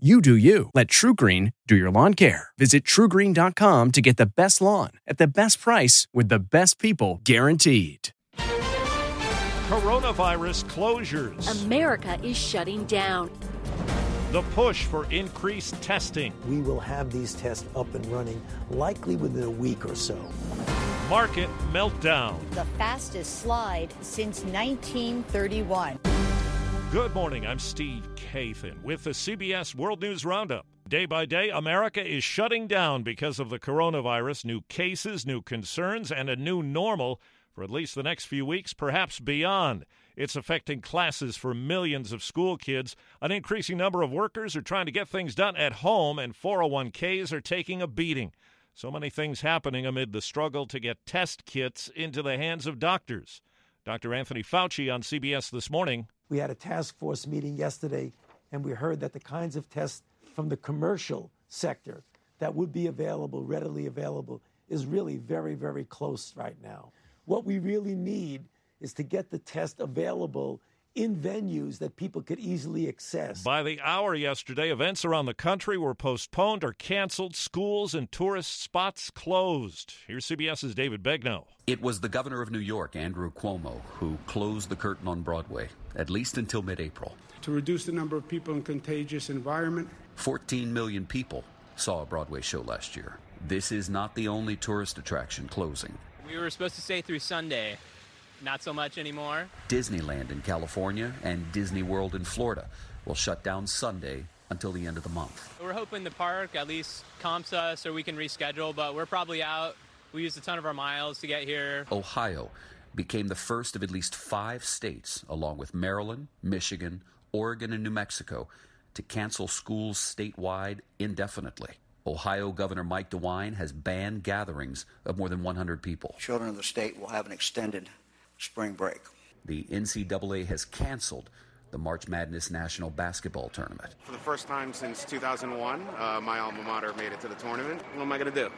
You do you. Let TruGreen do your lawn care. Visit trugreen.com to get the best lawn at the best price with the best people guaranteed. Coronavirus closures. America is shutting down. The push for increased testing. We will have these tests up and running likely within a week or so. Market meltdown. The fastest slide since 1931. Good morning. I'm Steve Kathan with the CBS World News Roundup. Day by day, America is shutting down because of the coronavirus. New cases, new concerns, and a new normal for at least the next few weeks, perhaps beyond. It's affecting classes for millions of school kids. An increasing number of workers are trying to get things done at home, and 401ks are taking a beating. So many things happening amid the struggle to get test kits into the hands of doctors. Dr. Anthony Fauci on CBS This Morning we had a task force meeting yesterday, and we heard that the kinds of tests from the commercial sector that would be available, readily available, is really very, very close right now. What we really need is to get the test available in venues that people could easily access. By the hour yesterday, events around the country were postponed or canceled, schools and tourist spots closed. Here's CBS's David Begnaud. It was the governor of New York, Andrew Cuomo, who closed the curtain on Broadway, at least until mid April. To reduce the number of people in contagious environment. 14 million people saw a Broadway show last year. This is not the only tourist attraction closing. We were supposed to stay through Sunday, not so much anymore. Disneyland in California and Disney World in Florida will shut down Sunday until the end of the month. We're hoping the park at least comps us or we can reschedule, but we're probably out. We used a ton of our miles to get here. Ohio became the first of at least five states, along with Maryland, Michigan, Oregon, and New Mexico, to cancel schools statewide indefinitely. Ohio Governor Mike DeWine has banned gatherings of more than 100 people. Children of the state will have an extended spring break. The NCAA has canceled the March Madness National Basketball Tournament. For the first time since 2001, uh, my alma mater made it to the tournament. What am I going to do?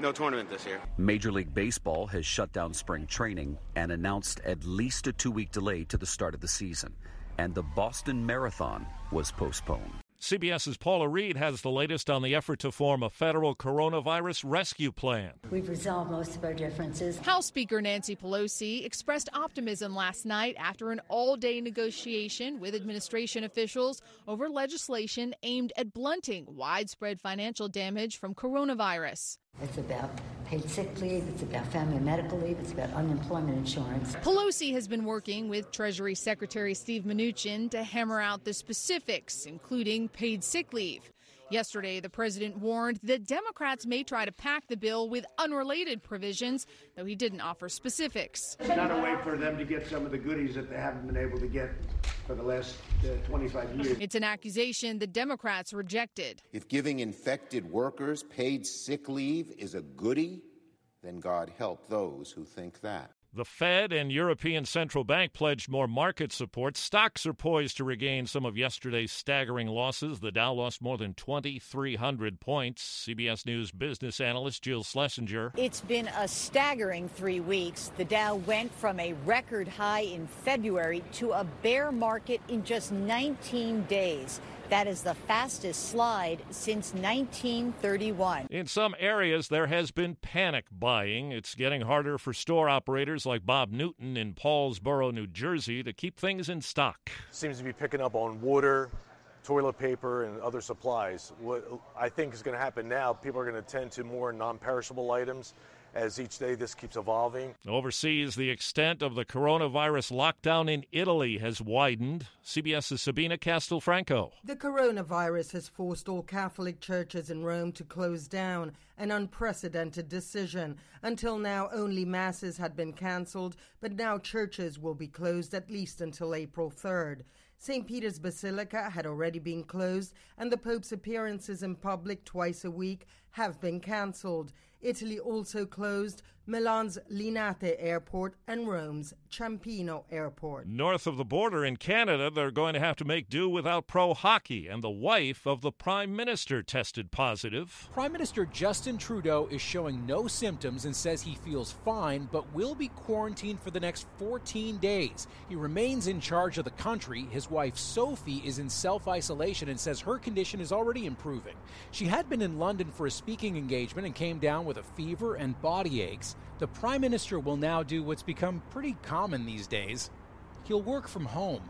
No tournament this year. Major League Baseball has shut down spring training and announced at least a two week delay to the start of the season. And the Boston Marathon was postponed. CBS's Paula Reid has the latest on the effort to form a federal coronavirus rescue plan. We've resolved most of our differences. House Speaker Nancy Pelosi expressed optimism last night after an all day negotiation with administration officials over legislation aimed at blunting widespread financial damage from coronavirus. It's about paid sick leave, it's about family medical leave, it's about unemployment insurance. Pelosi has been working with Treasury Secretary Steve Mnuchin to hammer out the specifics, including paid sick leave. Yesterday, the president warned that Democrats may try to pack the bill with unrelated provisions, though he didn't offer specifics. It's not a way for them to get some of the goodies that they haven't been able to get for the last uh, 25 years. It's an accusation the Democrats rejected. If giving infected workers paid sick leave is a goody, then God help those who think that. The Fed and European Central Bank pledged more market support. Stocks are poised to regain some of yesterday's staggering losses. The Dow lost more than 2,300 points. CBS News business analyst Jill Schlesinger. It's been a staggering three weeks. The Dow went from a record high in February to a bear market in just 19 days. That is the fastest slide since 1931. In some areas, there has been panic buying. It's getting harder for store operators like Bob Newton in Paulsboro, New Jersey, to keep things in stock. Seems to be picking up on water, toilet paper, and other supplies. What I think is going to happen now, people are going to tend to more non perishable items as each day this keeps evolving. Overseas, the extent of the coronavirus lockdown in Italy has widened. CBS's Sabina Castelfranco. The coronavirus has forced all Catholic churches in Rome to close down, an unprecedented decision. Until now, only masses had been cancelled, but now churches will be closed at least until April 3rd. St. Peter's Basilica had already been closed, and the Pope's appearances in public twice a week have been cancelled. Italy also closed Milan's Linate Airport and Rome's Ciampino Airport. North of the border in Canada, they're going to have to make do without pro hockey, and the wife of the Prime Minister tested positive. Prime Minister Justin Trudeau is showing no symptoms and says he feels fine, but will be quarantined for the next 14 days. He remains in charge of the country. His wife, Sophie, is in self isolation and says her condition is already improving. She had been in London for a speaking engagement and came down with a fever and body aches. The Prime Minister will now do what's become pretty common these days he'll work from home.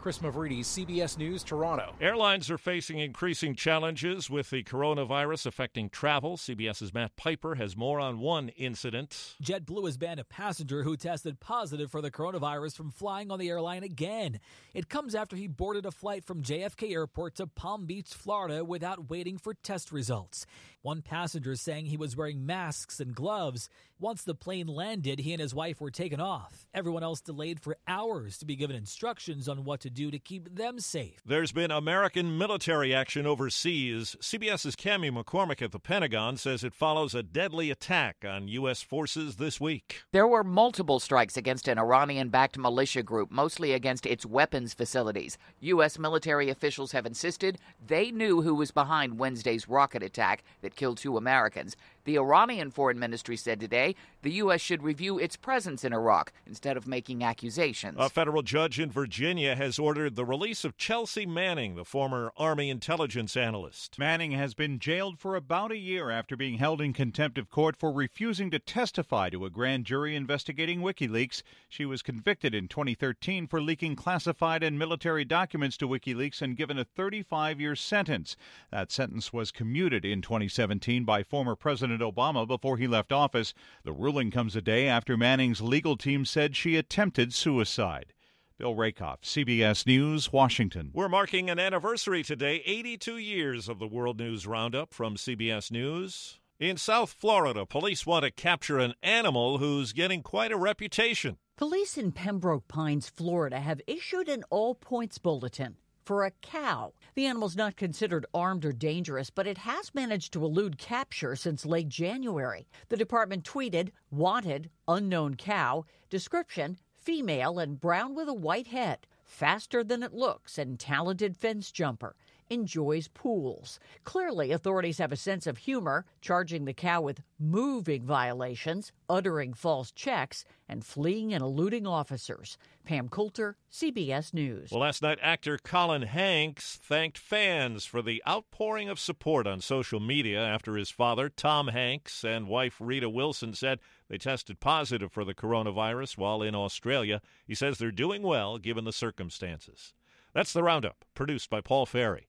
Chris Mavridis, CBS News, Toronto. Airlines are facing increasing challenges with the coronavirus affecting travel. CBS's Matt Piper has more on one incident. JetBlue has banned a passenger who tested positive for the coronavirus from flying on the airline again. It comes after he boarded a flight from JFK Airport to Palm Beach, Florida, without waiting for test results. One passenger saying he was wearing masks and gloves. Once the plane landed, he and his wife were taken off. Everyone else delayed for hours to be given instructions on what to do to keep them safe. There's been American military action overseas. CBS's Cami McCormick at the Pentagon says it follows a deadly attack on U.S. forces this week. There were multiple strikes against an Iranian backed militia group, mostly against its weapons facilities. U.S. military officials have insisted they knew who was behind Wednesday's rocket attack that killed two Americans. The Iranian Foreign Ministry said today the U.S. should review its presence in Iraq instead of making accusations. A federal judge in Virginia has ordered the release of Chelsea Manning, the former Army intelligence analyst. Manning has been jailed for about a year after being held in contempt of court for refusing to testify to a grand jury investigating WikiLeaks. She was convicted in 2013 for leaking classified and military documents to WikiLeaks and given a 35 year sentence. That sentence was commuted in 2017 by former President President Obama before he left office. The ruling comes a day after Manning's legal team said she attempted suicide. Bill Rakoff, CBS News, Washington. We're marking an anniversary today 82 years of the World News Roundup from CBS News. In South Florida, police want to capture an animal who's getting quite a reputation. Police in Pembroke Pines, Florida have issued an all points bulletin for a cow. The animal's not considered armed or dangerous, but it has managed to elude capture since late January. The department tweeted, Wanted, unknown cow, description, female and brown with a white head, faster than it looks, and talented fence jumper enjoys pools. Clearly, authorities have a sense of humor, charging the cow with moving violations, uttering false checks, and fleeing and eluding officers. Pam Coulter, CBS News. Well, last night, actor Colin Hanks thanked fans for the outpouring of support on social media after his father, Tom Hanks, and wife Rita Wilson said they tested positive for the coronavirus while in Australia. He says they're doing well given the circumstances. That's the roundup, produced by Paul Ferry.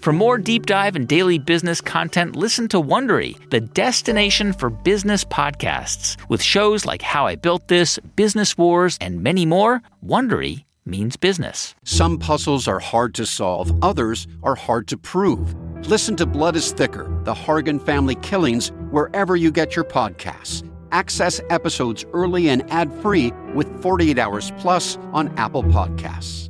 For more deep dive and daily business content, listen to Wondery, the destination for business podcasts. With shows like How I Built This, Business Wars, and many more, Wondery means business. Some puzzles are hard to solve, others are hard to prove. Listen to Blood is Thicker The Hargan Family Killings wherever you get your podcasts. Access episodes early and ad free with 48 Hours Plus on Apple Podcasts.